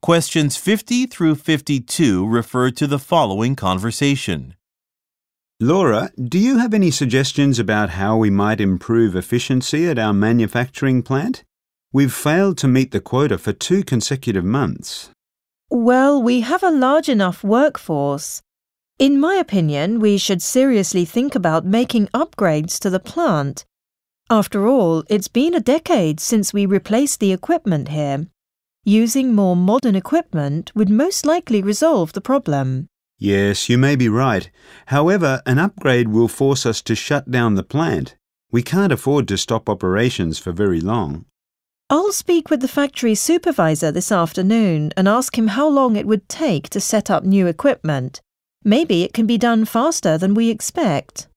Questions 50 through 52 refer to the following conversation. Laura, do you have any suggestions about how we might improve efficiency at our manufacturing plant? We've failed to meet the quota for two consecutive months. Well, we have a large enough workforce. In my opinion, we should seriously think about making upgrades to the plant. After all, it's been a decade since we replaced the equipment here. Using more modern equipment would most likely resolve the problem. Yes, you may be right. However, an upgrade will force us to shut down the plant. We can't afford to stop operations for very long. I'll speak with the factory supervisor this afternoon and ask him how long it would take to set up new equipment. Maybe it can be done faster than we expect.